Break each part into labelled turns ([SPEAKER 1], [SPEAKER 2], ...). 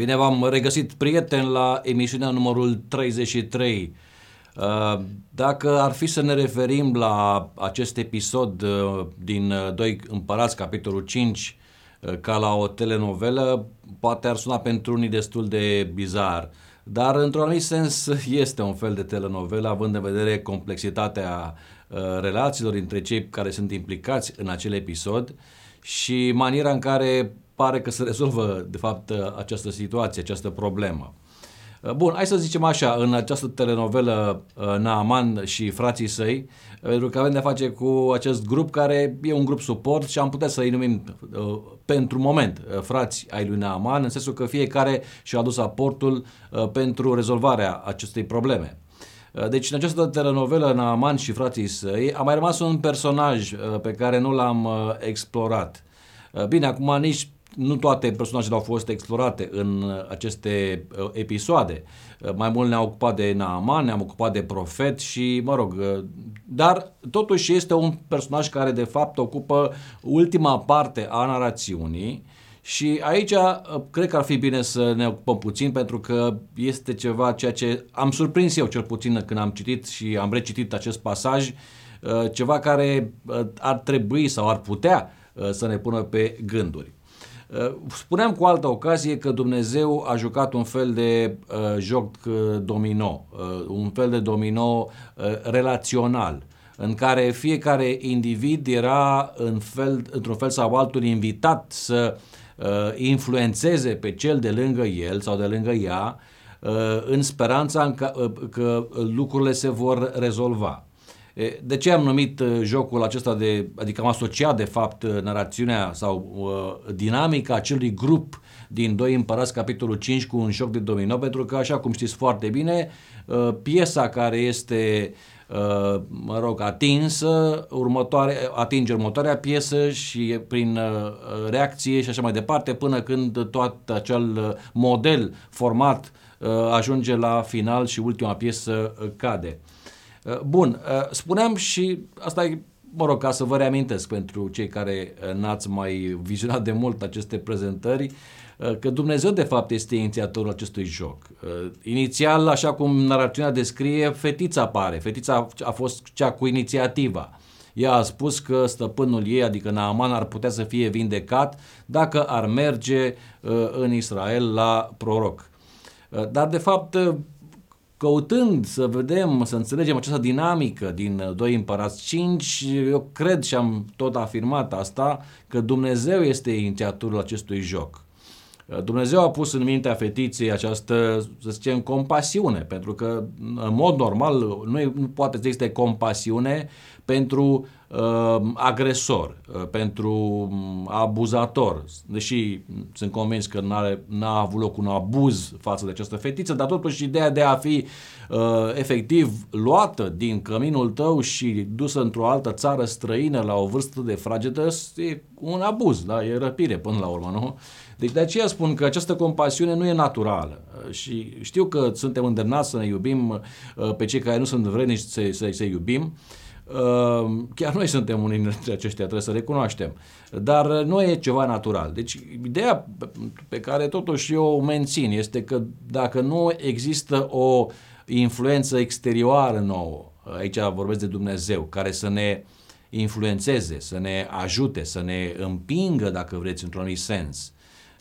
[SPEAKER 1] Bine v-am regăsit, prieteni, la emisiunea numărul 33. Uh, dacă ar fi să ne referim la acest episod uh, din uh, Doi Împărați, capitolul 5, ca la o telenovelă, poate ar suna pentru unii destul de bizar, dar într-un anumit sens este un fel de telenovelă, având în vedere complexitatea relațiilor între cei care sunt implicați în acel episod și maniera în care pare că se rezolvă, de fapt, această situație, această problemă. Bun, hai să zicem așa, în această telenovelă uh, Naaman și frații săi, pentru că avem de face cu acest grup care e un grup suport și am putea să-i numim uh, pentru moment uh, frați ai lui Naaman, în sensul că fiecare și-a adus aportul pentru rezolvarea acestei probleme. Deci în această telenovelă Naaman și frații săi a mai rămas un personaj pe care nu l-am explorat. Bine, acum nici nu toate personajele au fost explorate în uh, aceste uh, episoade. Uh, mai mult ne-am ocupat de Naaman, ne-am ocupat de profet și, mă rog, dar totuși este un personaj care de fapt ocupă ultima parte a narațiunii și aici cred că ar fi bine să ne ocupăm puțin pentru că este ceva ceea ce am surprins eu cel puțin când am citit și am recitit acest pasaj, ceva care ar trebui sau ar putea să ne pună pe gânduri. Uh, spuneam cu altă ocazie că Dumnezeu a jucat un fel de uh, joc uh, domino, uh, un fel de domino uh, relațional, în care fiecare individ era în fel, într-un fel sau altul invitat să uh, influențeze pe cel de lângă el sau de lângă ea, uh, în speranța că, uh, că lucrurile se vor rezolva. De ce am numit uh, jocul acesta de, adică am asociat de fapt uh, narațiunea sau uh, dinamica acelui grup din Doi Împărați, capitolul 5, cu un joc de domino, pentru că, așa cum știți foarte bine, uh, piesa care este uh, mă rog, atinsă, următoare, atinge următoarea piesă și prin uh, reacție și așa mai departe, până când tot acel model format ajunge la final și ultima piesă cade. Uh, bun, uh, spuneam și asta e, mă rog, ca să vă reamintesc pentru cei care uh, n-ați mai vizionat de mult aceste prezentări, că Dumnezeu de fapt este inițiatorul acestui joc. Inițial, așa cum narațiunea descrie, fetița apare. Fetița a fost cea cu inițiativa. Ea a spus că stăpânul ei, adică Naaman, ar putea să fie vindecat dacă ar merge în Israel la proroc. Dar, de fapt, căutând să vedem, să înțelegem această dinamică din uh, Doi Împărați 5, eu cred și am tot afirmat asta, că Dumnezeu este inițiatorul acestui joc. Uh, Dumnezeu a pus în mintea fetiței această, să zicem, compasiune, pentru că, în mod normal, nu, nu poate să existe compasiune pentru uh, agresor, uh, pentru um, abuzator, deși sunt convins că n-a avut loc un abuz față de această fetiță, dar totuși ideea de a fi uh, efectiv luată din căminul tău și dusă într-o altă țară străină la o vârstă de fragedă e un abuz, da? e răpire până la urmă, nu? Deci de aceea spun că această compasiune nu e naturală uh, și știu că suntem îndemnați să ne iubim uh, pe cei care nu sunt vrednici să, să, să iubim, Ehm, chiar noi suntem unii dintre aceștia, trebuie să recunoaștem. Dar nu e ceva natural. Deci ideea pe care totuși eu o mențin este că dacă nu există o influență exterioară nouă, aici vorbesc de Dumnezeu, care să ne influențeze, să ne ajute, să ne împingă, dacă vreți, într-un anumit sens,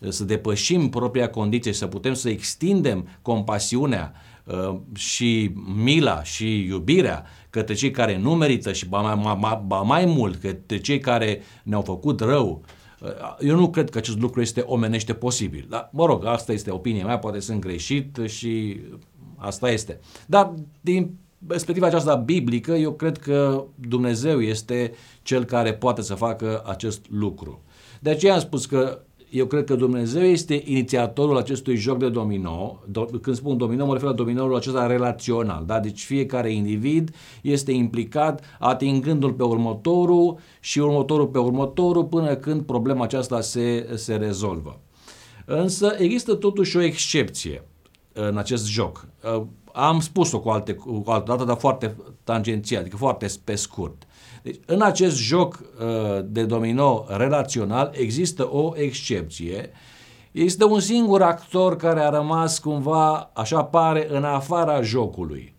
[SPEAKER 1] să depășim propria condiție și să putem să extindem compasiunea uh, și mila și iubirea către cei care nu merită și ba mai, ba, ba mai mult către cei care ne-au făcut rău, uh, eu nu cred că acest lucru este omenește posibil. Dar, mă rog, asta este opinia mea, poate sunt greșit și asta este. Dar, din perspectiva aceasta biblică, eu cred că Dumnezeu este cel care poate să facă acest lucru. De aceea am spus că eu cred că Dumnezeu este inițiatorul acestui joc de domino. Do- când spun domino, mă refer la dominoul acesta relațional. Da? Deci fiecare individ este implicat atingându-l pe următorul și următorul pe următorul până când problema aceasta se, se rezolvă. Însă există totuși o excepție în acest joc. Am spus-o cu, alte, cu altă dată, dar foarte tangențial, adică foarte pe scurt. Deci, în acest joc uh, de domino relațional există o excepție. Este un singur actor care a rămas cumva, așa pare, în afara jocului.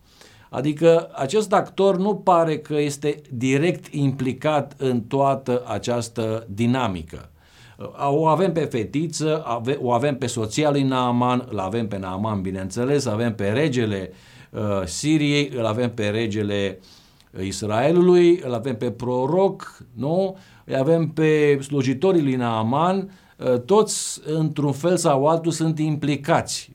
[SPEAKER 1] Adică acest actor nu pare că este direct implicat în toată această dinamică. O avem pe fetiță, o avem pe soția lui Naaman, îl avem pe Naaman, bineînțeles, avem pe regele uh, Siriei, îl avem pe regele Israelului, îl avem pe proroc, nu? Îl avem pe slujitorii lui Naaman, uh, toți într-un fel sau altul sunt implicați.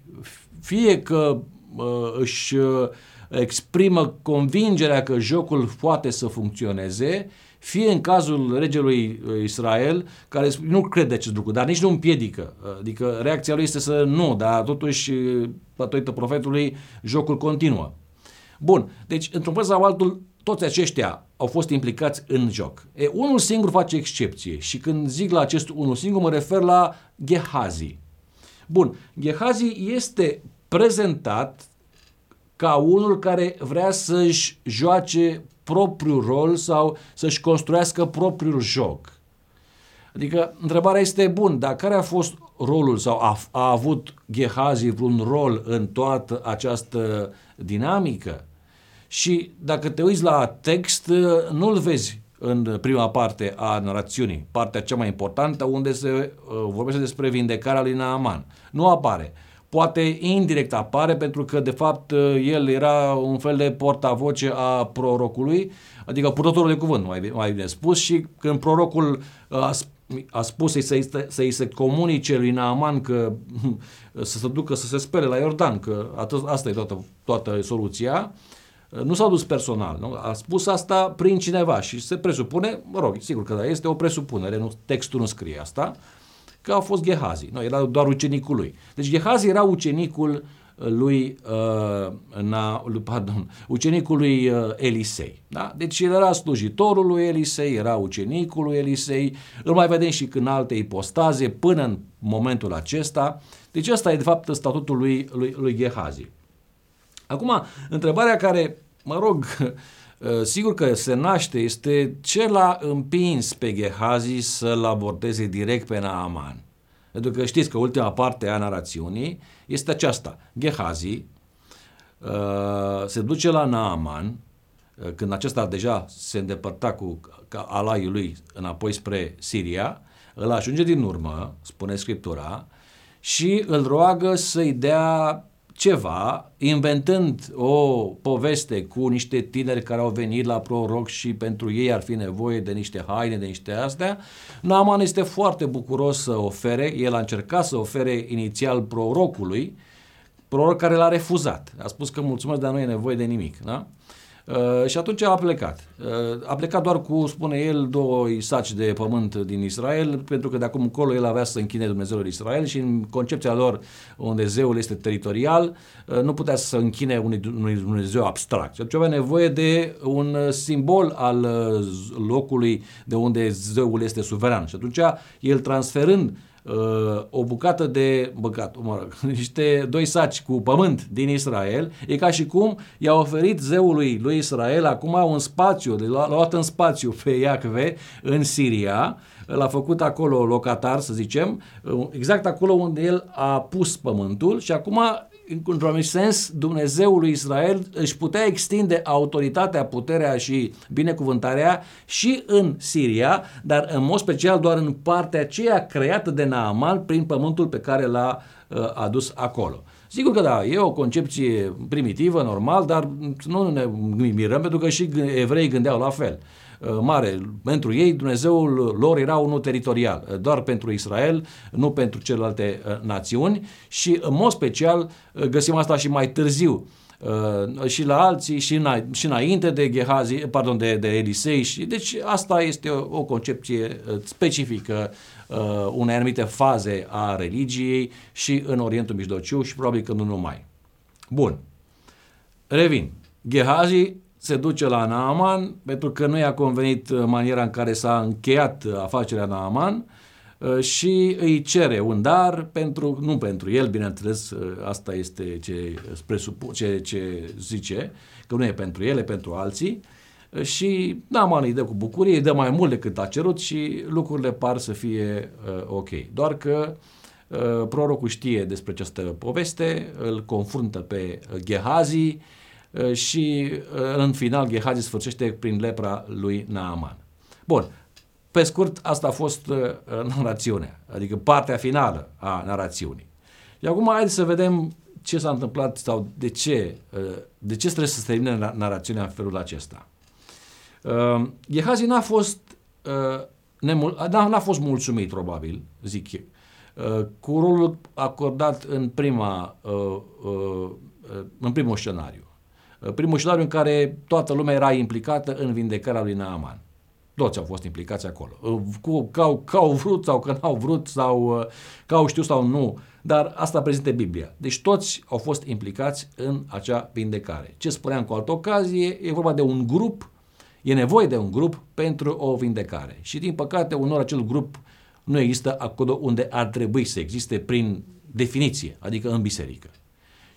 [SPEAKER 1] Fie că uh, își uh, exprimă convingerea că jocul poate să funcționeze, fie în cazul regelui uh, Israel, care nu crede acest lucru, dar nici nu împiedică. Adică reacția lui este să nu, dar totuși, uh, datorită profetului, jocul continuă. Bun, deci, într-un fel sau altul, toți aceștia au fost implicați în joc. E, unul singur face excepție și când zic la acest unul singur mă refer la Gehazi. Bun, Gehazi este prezentat ca unul care vrea să-și joace propriul rol sau să-și construiască propriul joc. Adică întrebarea este bun, dar care a fost rolul sau a, a avut Gehazi vreun rol în toată această dinamică? Și dacă te uiți la text, nu-l vezi în prima parte a narațiunii, partea cea mai importantă, unde se uh, vorbește despre vindecarea lui Naaman. Nu apare poate indirect apare pentru că de fapt el era un fel de portavoce a prorocului, adică purtătorul de cuvânt, mai, mai bine spus, și când prorocul a, a spus să-i, să, să se comunice lui Naaman că să se ducă să se spele la Iordan, că atât, asta e toată, toată soluția, nu s-a dus personal, nu? a spus asta prin cineva și se presupune, mă rog, sigur că da, este o presupunere, nu, textul nu scrie asta, uh, că a fost Gehazi. Nu, era doar ucenicul lui. Deci Gehazi era ucenicul uh, lui, uh, na, lui pardon, ucenicul lui uh, Elisei. Da? Deci el era slujitorul lui Elisei, era ucenicul lui Elisei, îl mai vedem și în alte ipostaze până în momentul acesta. Deci ăsta e de fapt statutul lui, lui, lui Gehazi. Acum, întrebarea care, mă rog, Uh, sigur că se naște este ce l-a împins pe Gehazi să-l abordeze direct pe Naaman. Pentru că știți că ultima parte a narațiunii este aceasta. Gehazi uh, se duce la Naaman, uh, când acesta deja se îndepărta cu alaiul lui înapoi spre Siria, îl ajunge din urmă, spune Scriptura, și îl roagă să-i dea ceva, inventând o poveste cu niște tineri care au venit la proroc și pentru ei ar fi nevoie de niște haine, de niște astea, Naaman este foarte bucuros să ofere, el a încercat să ofere inițial prorocului, proroc care l-a refuzat. A spus că mulțumesc, dar nu e nevoie de nimic. Da? Uh, și atunci a plecat. Uh, a plecat doar cu, spune el, două saci de pământ din Israel, pentru că de acum încolo el avea să închine Dumnezeul Israel și în concepția lor, unde zeul este teritorial, uh, nu putea să închine unui, unui Dumnezeu abstract. Și atunci avea nevoie de un simbol al uh, locului de unde zeul este suveran. Și atunci el transferând o bucată de, băgat, mă rog, niște doi saci cu pământ din Israel, e ca și cum i-a oferit zeului lui Israel acum un spațiu, de l-a luat în spațiu pe Iacve în Siria, l-a făcut acolo locatar, să zicem, exact acolo unde el a pus pământul și acum într-un anumit sens, Dumnezeul lui Israel își putea extinde autoritatea, puterea și binecuvântarea și în Siria, dar în mod special doar în partea aceea creată de Naaman prin pământul pe care l-a uh, adus acolo. Sigur că da, e o concepție primitivă, normal, dar nu ne mirăm pentru că și evrei gândeau la fel. Uh, mare. Pentru ei Dumnezeul lor era unul teritorial, uh, doar pentru Israel, nu pentru celelalte uh, națiuni și în mod special găsim asta și mai târziu și la alții și, îna, și înainte de Gehazi, pardon, de, de Elisei și deci asta este o, o concepție specifică uh, unei anumite faze a religiei și în Orientul Mijlociu și probabil că nu numai. Bun. Revin. Gehazi se duce la Naaman pentru că nu i-a convenit uh, maniera în care s-a încheiat uh, afacerea Naaman uh, și îi cere un dar pentru, nu pentru el, bineînțeles, asta este ce, presupu, ce, ce zice, că nu e pentru el, e pentru alții și Naaman îi dă cu bucurie, îi dă mai mult decât a cerut și lucrurile par să fie uh, ok. Doar că uh, prorocul știe despre această poveste, îl confruntă pe Gehazi uh, și uh, în final Gehazi sfârșește prin lepra lui Naaman. Bun, pe scurt, asta a fost uh, narațiunea, adică partea finală a narațiunii. Și acum haideți să vedem ce s-a întâmplat sau de ce, uh, de ce trebuie să se termine narațiunea în felul acesta. Uh, Gehazi n-a fost, uh, nemul- n-a, n-a fost mulțumit, probabil, zic eu, uh, cu rolul acordat în, prima, uh, uh, în primul scenariu. Uh, primul scenariu în care toată lumea era implicată în vindecarea lui Naaman. Toți au fost implicați acolo. Uh, cu, că, au, că au vrut sau că n-au vrut sau uh, că au știut sau nu. Dar asta prezintă Biblia. Deci toți au fost implicați în acea vindecare. Ce spuneam cu altă ocazie, e vorba de un grup, e nevoie de un grup pentru o vindecare. Și din păcate, unor acel grup nu există acolo unde ar trebui să existe prin definiție, adică în biserică.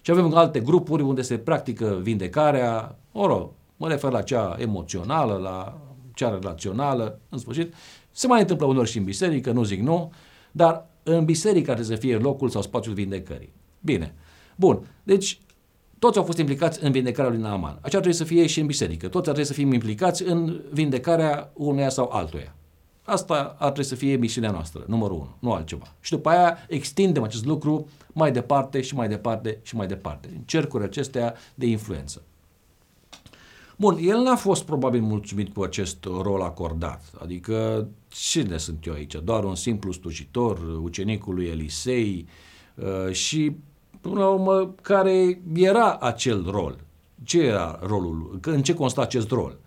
[SPEAKER 1] Și avem alte grupuri unde se practică vindecarea, oro, mă refer la cea emoțională, la cea relațională, în sfârșit. Se mai întâmplă unor și în biserică, nu zic nu, dar în biserică trebuie să fie locul sau spațiul vindecării. Bine. Bun. Deci, toți au fost implicați în vindecarea lui Naaman. Așa trebuie să fie și în biserică. Toți ar trebui să fim implicați în vindecarea uneia sau altuia. Asta ar trebui să fie misiunea noastră, numărul unu, nu altceva. Și după aia extindem acest lucru mai departe și mai departe și mai departe, în cercuri acestea de influență. Bun, el n-a fost probabil mulțumit cu acest rol acordat. Adică, cine sunt eu aici? Doar un simplu slujitor, ucenicul lui Elisei uh, și, până la urmă, care era acel rol? Ce era rolul? În ce consta acest rol?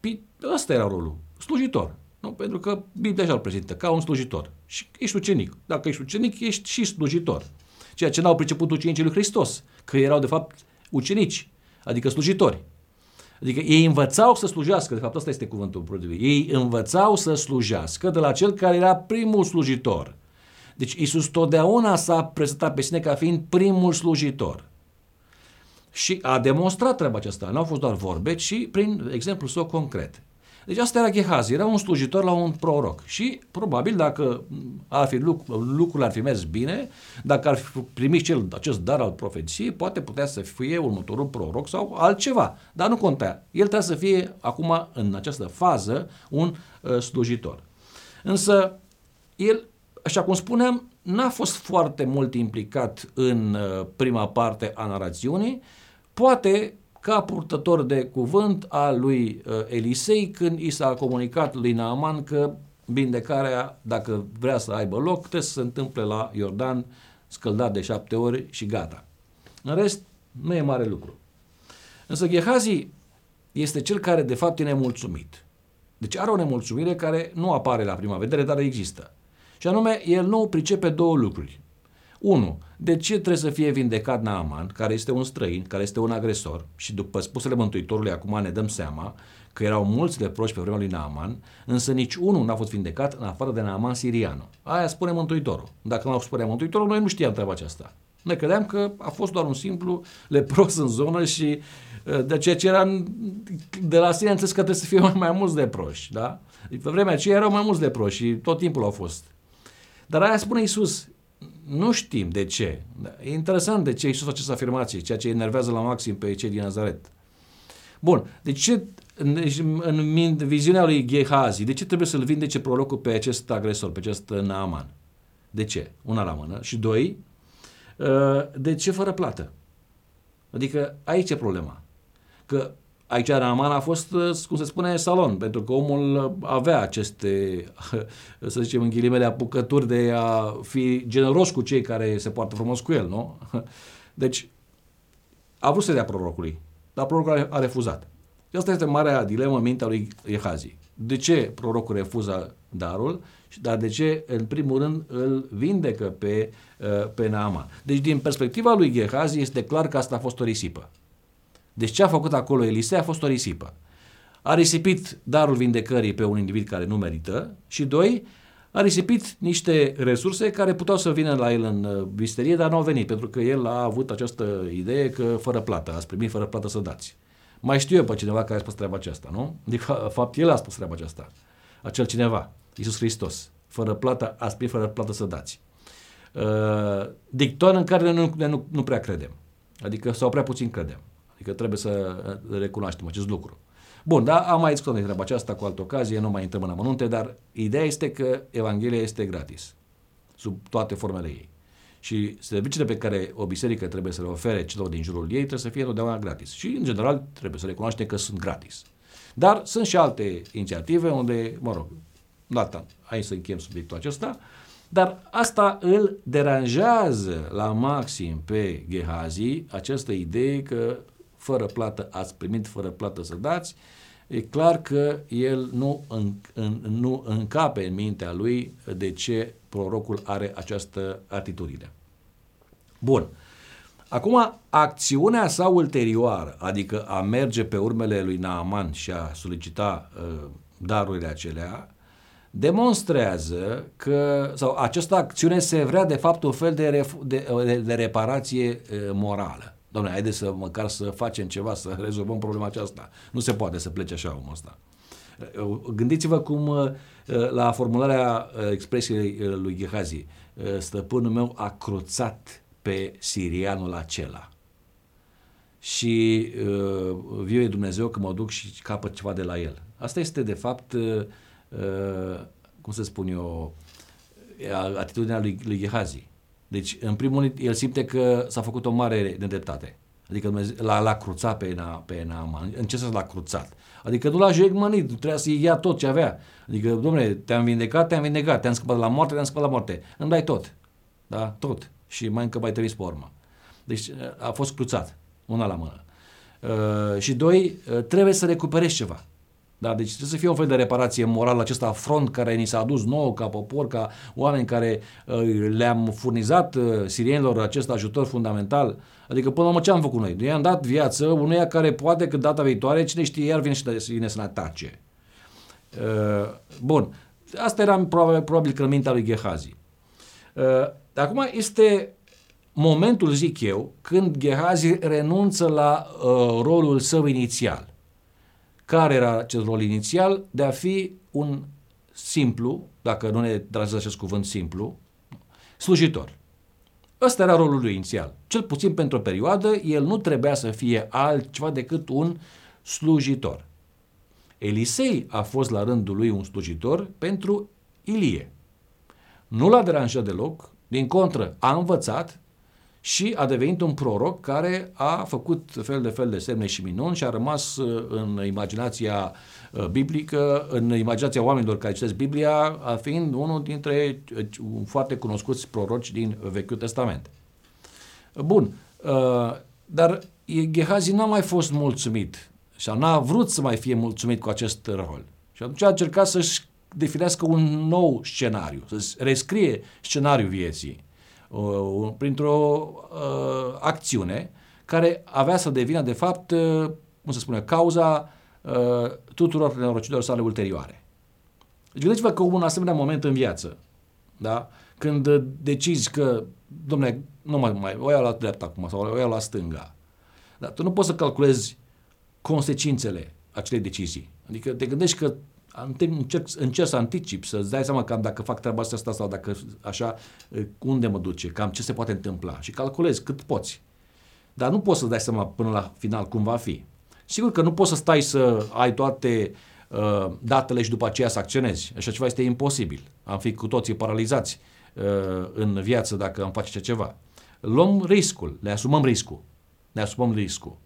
[SPEAKER 1] Păi, ăsta era rolul, slujitor. Nu? Pentru că Biblia așa îl prezintă, ca un slujitor. Și ești ucenic. Dacă ești ucenic, ești și slujitor. Ceea ce n-au priceput ucenicii lui Hristos, că erau de fapt ucenici, adică slujitori. Adică ei învățau să slujească, de fapt asta este cuvântul potrivit. Ei învățau să slujească de la cel care era primul slujitor. Deci Isus totdeauna s-a prezentat pe sine ca fiind primul slujitor. Și a demonstrat treaba aceasta. Nu au fost doar vorbe, ci prin exemplu său concret. Deci asta era Gehazi, era un slujitor la un proroc și probabil dacă ar fi lucrurile ar fi mers bine, dacă ar fi primit cel, acest dar al profeției, poate putea să fie următorul proroc sau altceva, dar nu conta. El trebuie să fie acum în această fază un uh, slujitor. Însă el, așa cum spuneam, n-a fost foarte mult implicat în uh, prima parte a narațiunii, poate ca purtător de cuvânt al lui uh, Elisei când i s-a comunicat lui Naaman că vindecarea, dacă vrea să aibă loc, trebuie să se întâmple la Iordan, scăldat de șapte ori și gata. În rest, nu e mare lucru. Însă Gehazi este cel care de fapt e nemulțumit. Deci are o nemulțumire care nu apare la prima vedere, dar există. Și anume, el nu pricepe două lucruri. 1. De ce trebuie să fie vindecat Naaman, care este un străin, care este un agresor și după spusele Mântuitorului acum ne dăm seama că erau mulți leproși pe vremea lui Naaman, însă nici unul n-a fost vindecat în afară de Naaman sirianul. Aia spune Mântuitorul. Dacă nu au spune Mântuitorul, noi nu știam treaba aceasta. Ne credeam că a fost doar un simplu lepros în zonă și uh, de ceea ce era de la sine înțeles că trebuie să fie mai, mai mulți leproși. Da? Pe vremea aceea erau mai mulți leproși și tot timpul au fost. Dar aia spune Isus, nu știm de ce. E interesant de ce Iisus face această afirmație, ceea ce enervează la maxim pe cei din Nazaret. Bun, de ce în, în viziunea lui Gehazi, de ce trebuie să-l vindece prorocul pe acest agresor, pe acest Naaman? De ce? Una la mână. Și doi, uh, de ce fără plată? Adică aici e problema. Că Aici Raman a fost, uh, cum se spune, salon, pentru că omul uh, avea aceste, să zicem, în ghilimele, apucături de a fi generos cu cei care se poartă frumos cu el, nu? Deci, a vrut să dea prorocului, dar prorocul a refuzat. Și asta este marea dilemă în mintea lui Ehazi. De ce prorocul refuză darul, dar de ce, în primul rând, îl vindecă pe, uh, pe Naaman? Deci, din perspectiva lui Gehazi, este clar că asta a fost o risipă. Deci ce a făcut acolo Elisei a fost o risipă. A risipit darul vindecării pe un individ care nu merită și doi, a risipit niște resurse care puteau să vină la el în uh, bisterie, dar nu au venit, pentru că el a avut această idee că fără plată, ați primit fără plată să dați. Mai știu eu pe cineva care a spus treaba aceasta, nu? Adică, fapt, el a spus treaba aceasta. Acel cineva, Iisus Hristos. Fără plată, ați primit fără plată să dați. uh, dicton în care nu, nu, nu prea credem. Adică, sau prea puțin credem. Adică trebuie să recunoaștem acest lucru. Bun, da, am mai discutat de treaba aceasta cu altă ocazie, nu mai intrăm în amănunte, dar ideea este că Evanghelia este gratis, sub toate formele ei. Și serviciile pe care o biserică trebuie să le ofere celor din jurul ei trebuie să fie întotdeauna gratis. Și, în general, trebuie să recunoaștem că sunt gratis. Dar sunt și alte inițiative unde, mă rog, data, hai să închem subiectul acesta, dar asta îl deranjează la maxim pe Gehazi, această idee că fără plată ați primit, fără plată să dați, e clar că el nu, în, în, nu încape în mintea lui de ce prorocul are această atitudine. Bun. Acum, acțiunea sa ulterioară, adică a merge pe urmele lui Naaman și a solicita uh, darurile acelea, demonstrează că, sau această acțiune se vrea de fapt un fel de, ref, de, de, de reparație uh, morală. Doamne, haide să măcar să facem ceva, să rezolvăm problema aceasta. Nu se poate să plece așa omul ăsta. Uh, gândiți-vă cum uh, la formularea uh, expresiei lui Gehazi, stăpânul meu a cruțat pe sirianul acela. Și uh, viu e Dumnezeu că mă duc și capăt ceva de la el. Asta este, de fapt, uh, cum să spun eu, atitudinea lui, lui Gehazi. Deci, în primul rând, el simte că s-a făcut o mare nedreptate. Adică l-a, l-a cruțat pe, Na, pe Naaman. În ce sens l-a cruțat? Adică nu l-a jegmănit, trebuia să ia tot ce avea. Adică, domnule, te-am vindecat, te-am vindecat, te-am scăpat de la moarte, te-am scăpat de la moarte. Îmi dai tot. Da? Tot. Și mai încă mai trimis pe urmă. Deci a fost cruțat, una la mână. Uh, și doi, uh, trebuie să recuperezi ceva. Da, deci trebuie să fie un fel de reparație morală acest afront care ni s-a adus nouă ca popor, ca oameni care uh, le-am furnizat uh, sirienilor acest ajutor fundamental. Adică până la urmă ce am făcut noi? Noi am dat viață unuia care poate că data viitoare, cine știe, iar vine, și vine să ne atace. Uh, bun, asta era probabil, probabil că mintea lui Gehazi. Uh, acum este momentul, zic eu, când Gehazi renunță la uh, rolul său inițial care era acest rol inițial? De a fi un simplu, dacă nu ne trazează acest cuvânt simplu, slujitor. Ăsta era rolul lui inițial. Cel puțin pentru o perioadă, el nu trebuia să fie altceva decât un slujitor. Elisei a fost la rândul lui un slujitor pentru Ilie. Nu l-a deranjat deloc, din contră, a învățat și a devenit un proroc care a făcut fel de fel de semne și minuni și a rămas uh, în imaginația uh, biblică, în imaginația oamenilor care citesc Biblia, a fiind unul dintre uh, foarte cunoscuți proroci din Vechiul Testament. Bun, dar Gehazi n-a mai fost mulțumit și n-a vrut să mai fie mulțumit cu acest rol. Și atunci a încercat să-și definească un nou scenariu, să rescrie scenariul vieții uh, printr-o uh, acțiune care avea să devină, de fapt, uh, cum să spune, cauza uh, tuturor nenorocirilor sale ulterioare. Deci gândiți-vă că un asemenea moment în viață, da? când decizi că, domnule, nu mai, mai o iau la dreapta acum sau o iau la stânga, dar tu nu poți să calculezi consecințele acelei decizii. Adică te gândești că încerc, încerc să anticip, să-ți dai seama cam dacă fac treaba asta sau dacă așa, unde mă duce, cam ce se poate întâmpla și calculezi cât poți. Dar nu poți să dai seama până la final cum va fi. Sigur că nu poți să stai să ai toate uh, datele și după aceea să acționezi. Așa ceva este imposibil. Am fi cu toții paralizați uh, în viață dacă am face ceva. Luăm riscul, le asumăm riscul. Ne asumăm riscul.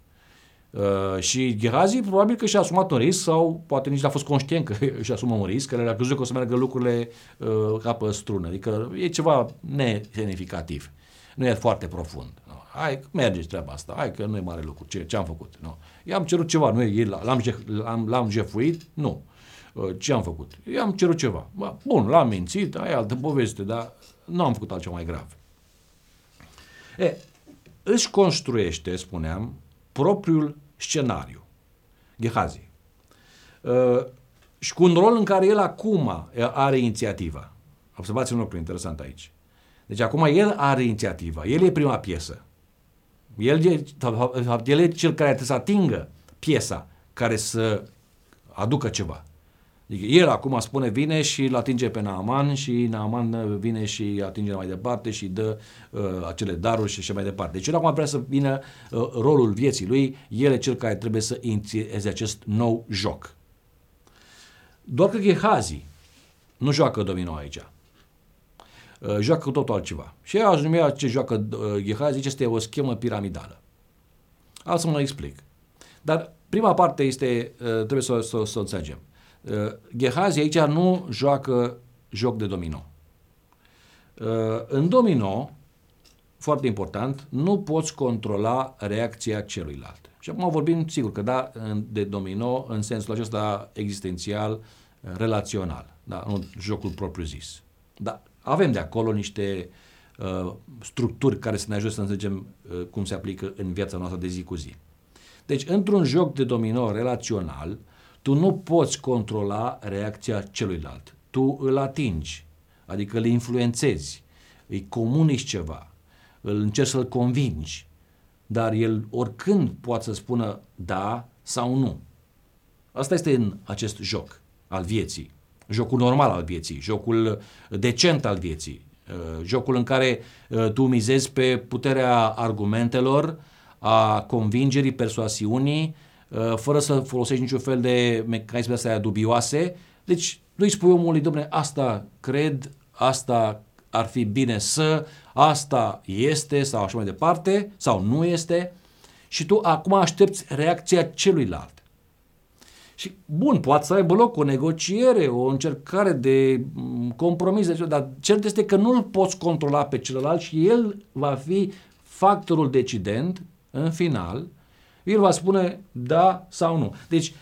[SPEAKER 1] Uh, și Gerazi probabil că și-a asumat un risc sau poate nici n-a fost conștient că și-a asumat un risc, că le-a crezut că o să meargă lucrurile uh, ca pe strună. Adică e ceva nesemnificativ. Nu e foarte profund. No. Hai, merge treaba asta. Hai că nu e mare lucru. Ce, ce am făcut? No. I-am cerut ceva. Nu e, l-am, l-am, l-am jefuit? Nu. Uh, ce am făcut? I-am cerut ceva. Bun, l-am mințit, ai altă poveste, dar nu am făcut altceva mai grav. E, își construiește, spuneam, propriul scenariu. Gehazi. Uh, și cu un rol în care el acum are inițiativa. Observați un lucru interesant aici. Deci acum el are inițiativa. El e prima piesă. El e, el e cel care trebuie să atingă piesa care să aducă ceva. Adică el acum spune vine și îl atinge pe Naaman și Naaman vine și atinge mai departe și dă uh, acele daruri și așa mai departe. Deci el acum vrea să vină uh, rolul vieții lui, el e cel care trebuie să inițieze acest nou joc. Doar că Gehazi nu joacă domino aici. Uh, joacă cu totul altceva. Și eu aș numi ce joacă uh, Gehazi, este o schemă piramidală. Al să mă explic. Dar prima parte este, uh, trebuie să, să, să o înțelegem. Uh, Gehazi aici nu joacă joc de domino. Uh, în domino, foarte important, nu poți controla reacția celuilalt. Și acum vorbim, sigur că da, de domino în sensul acesta existențial, relațional, da, nu jocul propriu-zis. Da, avem de acolo niște uh, structuri care să ne ajute să înțelegem uh, cum se aplică în viața noastră de zi cu zi. Deci, într-un joc de domino relațional, tu nu poți controla reacția celuilalt. Tu îl atingi, adică îl influențezi, îi comunici ceva, îl încerci să-l convingi, dar el oricând poate să spună da sau nu. Asta este în acest joc al vieții, jocul normal al vieții, jocul decent al vieții, uh, jocul în care uh, tu mizezi pe puterea argumentelor, a convingerii, persoasiunii, Uh, fără să folosești niciun fel de mecanisme astea dubioase. Deci nu îi spui omului, domnule, asta cred, asta ar fi bine să, asta este sau așa mai departe, sau nu este, și tu acum aștepți reacția celuilalt. Și bun, poate să aibă loc o negociere, o încercare de mm, compromis, dar cert este că nu îl poți controla pe celălalt și el va fi factorul decident în final el va spune da sau nu. Deci,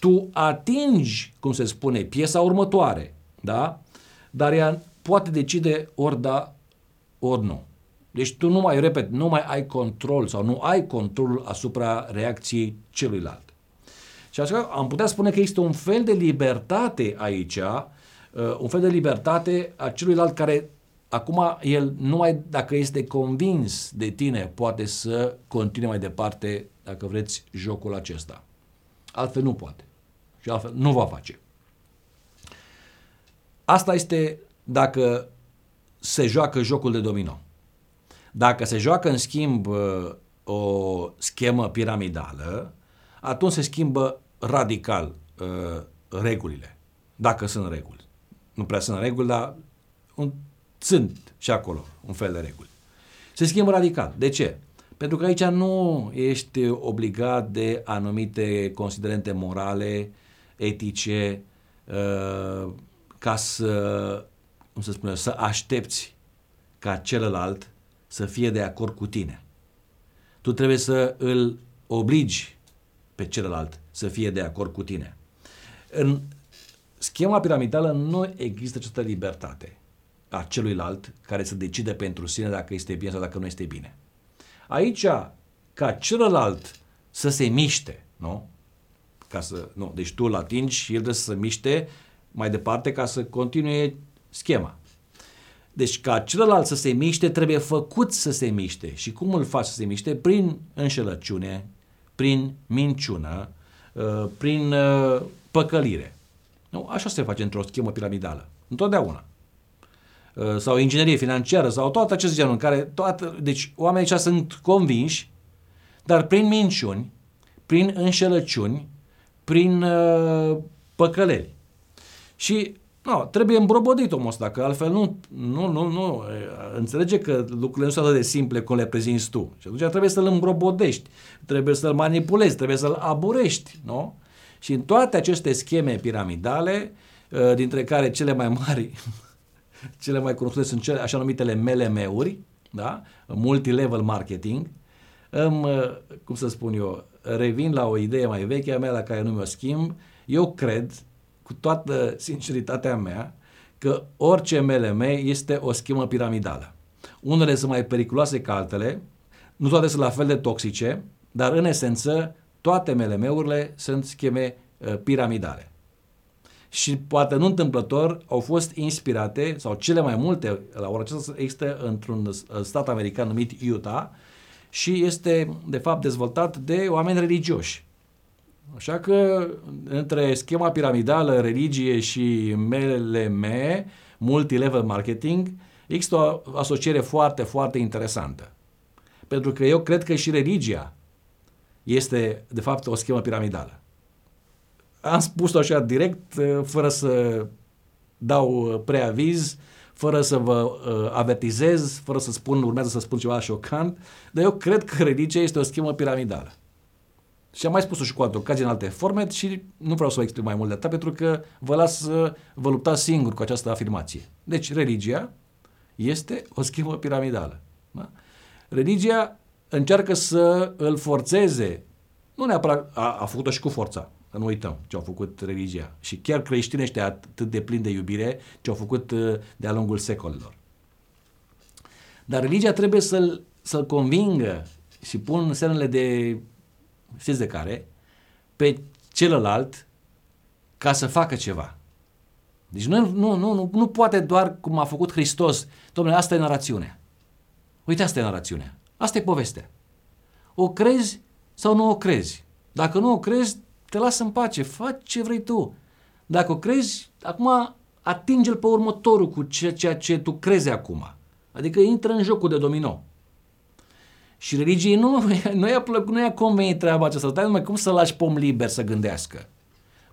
[SPEAKER 1] tu atingi, cum se spune, piesa următoare, da? Dar ea poate decide ori da, ori nu. Deci tu nu mai, repet, nu mai ai control sau nu ai control asupra reacției celuilalt. Și așa am putea spune că există un fel de libertate aici, uh, un fel de libertate a celuilalt care acum el numai dacă este convins de tine poate să continue mai departe dacă vreți, jocul acesta. Altfel nu poate. Și altfel nu va face. Asta este dacă se joacă jocul de domino. Dacă se joacă, în schimb, uh, o schemă piramidală, atunci se schimbă radical uh, regulile. Dacă sunt reguli. Nu prea sunt reguli, dar un, sunt și acolo un fel de reguli. Se schimbă radical. De ce? Pentru că aici nu ești obligat de anumite considerente morale, etice, uh, ca să, cum să spune, să aștepți ca celălalt să fie de acord cu tine. Tu trebuie să îl obligi pe celălalt să fie de acord cu tine. În schema piramidală nu există această libertate a celuilalt care să decide pentru sine dacă este bine sau dacă nu este bine. Aici, ca celălalt să se miște, nu? Ca să, nu, deci tu îl atingi și el trebuie să se miște mai departe ca să continue schema. Deci ca celălalt să se miște, trebuie făcut să se miște. Și cum îl faci să se miște? Prin înșelăciune, prin minciună, uh, prin uh, păcălire. Nu? Așa se face într-o schemă piramidală. Întotdeauna. Uh, sau inginerie financiară sau toate aceste genuri în care toată, deci oamenii ăștia sunt convinși, dar prin minciuni, prin înșelăciuni, prin uh, păcăleli. Și nu, trebuie îmbrobodit omul ăsta, că altfel nu, nu, nu, nu, înțelege că lucrurile nu sunt atât de simple cum le prezinți tu. Și atunci trebuie să-l îmbrobodești, trebuie să-l manipulezi, trebuie să-l aburești, nu? Și în toate aceste scheme piramidale, uh, dintre care cele mai mari cele mai cunoscute sunt cele așa numitele MLM-uri, da? multi-level marketing. Îmi, cum să spun eu, revin la o idee mai veche a mea la care nu mi-o schimb. Eu cred, cu toată sinceritatea mea, că orice MLM este o schemă piramidală. Unele sunt mai periculoase ca altele, nu toate sunt la fel de toxice, dar în esență toate MLM-urile sunt scheme uh, piramidale și poate nu întâmplător au fost inspirate, sau cele mai multe la ora aceasta există într-un stat american numit Utah și este de fapt dezvoltat de oameni religioși. Așa că între schema piramidală, religie și MLM, multilevel marketing, există o asociere foarte, foarte interesantă. Pentru că eu cred că și religia este, de fapt, o schemă piramidală. Am spus-o așa direct, fără să dau preaviz, fără să vă uh, avertizez, fără să spun, urmează să spun ceva șocant, dar eu cred că religia este o schemă piramidală. Și am mai spus-o și cu alte ocazii în alte forme și nu vreau să o explic mai mult de atât pentru că vă las să vă luptați singur cu această afirmație. Deci religia este o schemă piramidală. Da? Religia încearcă să îl forțeze, nu neapărat, a, a făcut-o și cu forța, să nu uităm ce au făcut religia. Și chiar creștinii ăștia atât de plini de iubire ce au făcut uh, de-a lungul secolelor. Dar religia trebuie să-l, să-l convingă și pun semnele de, știți de care, pe celălalt ca să facă ceva. Deci nu, nu, nu, nu, nu poate doar cum a făcut Hristos. Domnule, asta e narațiunea. Uite, asta e narațiunea. Asta e povestea. O crezi sau nu o crezi. Dacă nu o crezi, te lasă în pace, faci ce vrei tu. Dacă o crezi, acum atinge-l pe următorul cu ceea ce tu crezi acum. Adică intră în jocul de domino. Și religiei nu, nu i-a plăcut, nu i-a convenit treaba aceasta. Stai numai cum să lași pe om liber să gândească.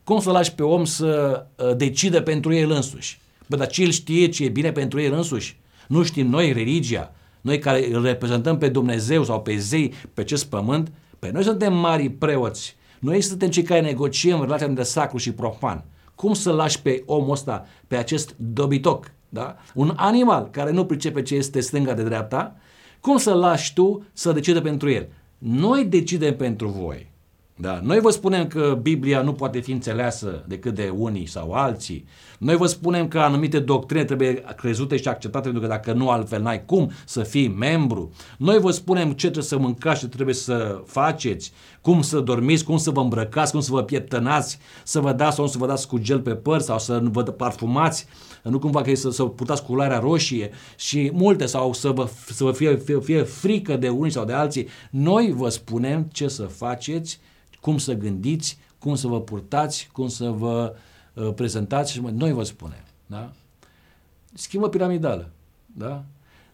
[SPEAKER 1] Cum să lași pe om să uh, decide pentru el însuși. Bă, dar ce el știe ce e bine pentru el însuși? Nu știm noi religia, noi care îl reprezentăm pe Dumnezeu sau pe zei pe acest pământ, pe noi suntem mari preoți. Noi suntem cei care negociem relația între sacru și profan. Cum să lași pe omul ăsta, pe acest dobitoc, da? un animal care nu pricepe ce este stânga de dreapta, cum să lași tu să decide pentru el? Noi decidem pentru voi. Da? Noi vă spunem că Biblia nu poate fi înțeleasă decât de unii sau alții. Noi vă spunem că anumite doctrine trebuie crezute și acceptate pentru că dacă nu altfel n-ai cum să fii membru. Noi vă spunem ce trebuie să mâncați, ce trebuie să faceți, cum să dormiți, cum să vă îmbrăcați, cum să vă pietănați, să vă dați sau nu să vă dați cu gel pe păr sau să vă parfumați, nu cumva că să, să purtați culoarea roșie și multe sau să vă, să vă fie, fie, fie frică de unii sau de alții. Noi vă spunem ce să faceți cum să gândiți, cum să vă purtați, cum să vă uh, prezentați și noi vă spunem. Da? Schimbă piramidală. Da?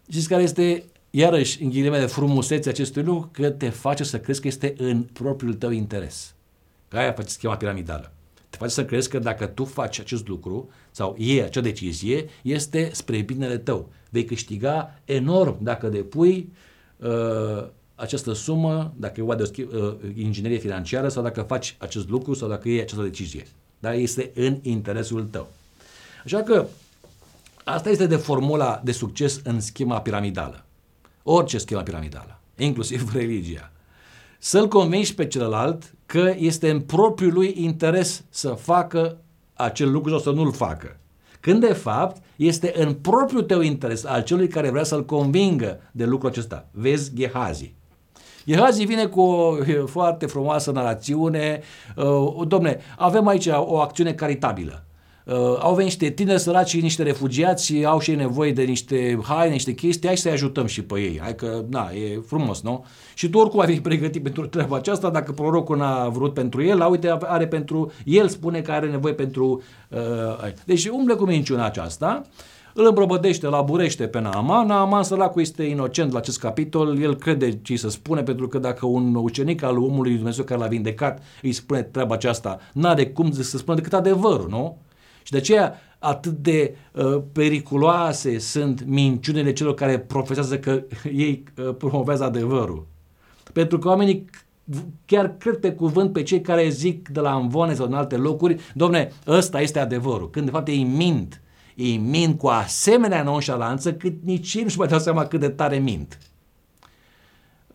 [SPEAKER 1] Știți care este, iarăși, în ghilimele, frumusețea acestui lucru? Că te face să crezi că este în propriul tău interes. Că aia face schema piramidală. Te face să crezi că dacă tu faci acest lucru sau iei acea decizie, este spre binele tău. Vei câștiga enorm dacă depui uh, această sumă, dacă e vorba de o uh, inginerie financiară sau dacă faci acest lucru sau dacă iei această decizie. Dar este în interesul tău. Așa că asta este de formula de succes în schema piramidală. Orice schema piramidală, inclusiv religia. Să-l convingi pe celălalt că este în propriul lui interes să facă acel lucru sau să nu-l facă. Când de fapt este în propriul tău interes al celui care vrea să-l convingă de lucrul acesta. Vezi Gehazi. Gehazi vine cu o foarte frumoasă narațiune. Uh, domne, avem aici o acțiune caritabilă. Uh, au venit niște tineri săraci și niște refugiați, au și ei nevoie de niște haine, niște chestii, hai să-i ajutăm și pe ei. Hai că, na, e frumos, nu? Și tu oricum ai fi pregătit pentru treaba aceasta, dacă prorocul n-a vrut pentru el, la uite, are pentru, el spune că are nevoie pentru... Uh, deci umble cu minciuna aceasta. Uh, îl îmbrobădește, la burește pe Naaman. Naaman săracul este inocent la acest capitol, el crede ce să spune, pentru că dacă un ucenic al omului Dumnezeu care l-a vindecat îi spune treaba aceasta, n-are cum să spună decât adevărul, nu? Și de aceea atât de uh, periculoase sunt minciunile celor care profesează că ei uh, promovează adevărul. Pentru că oamenii chiar cred pe cuvânt pe cei care zic de la învone sau în alte locuri, domne, ăsta este adevărul, când de fapt ei mint ei mint cu asemenea nonșalanță cât nici ei nu-și mai dau seama cât de tare mint.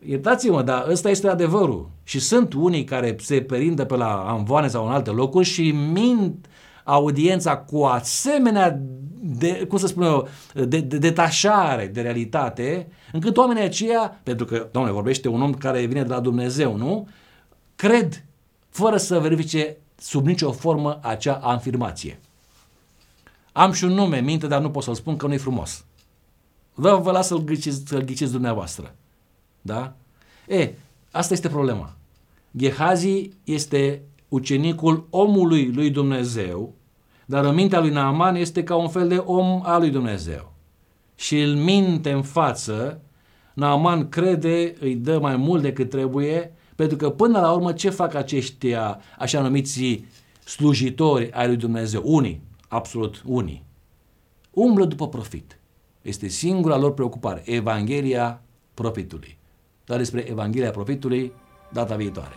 [SPEAKER 1] Iertați-mă, dar ăsta este adevărul. Și sunt unii care se perindă pe la anvoane sau în alte locuri și mint audiența cu asemenea, de, cum să spun eu, de, de detașare de realitate, încât oamenii aceia, pentru că, domnule, vorbește un om care vine de la Dumnezeu, nu? Cred, fără să verifice sub nicio formă acea afirmație. Am și un nume, minte, dar nu pot să-l spun că nu e frumos. Vă, vă las să-l ghiciți, să ghiciți dumneavoastră. Da? E, asta este problema. Gehazi este ucenicul omului lui Dumnezeu, dar în mintea lui Naaman este ca un fel de om al lui Dumnezeu. Și îl minte în față, Naaman crede, îi dă mai mult decât trebuie, pentru că până la urmă ce fac aceștia așa numiți slujitori ai lui Dumnezeu? Unii, absolut unii. Umblă după profit. Este singura lor preocupare, Evanghelia profitului. Dar despre Evanghelia profitului data viitoare.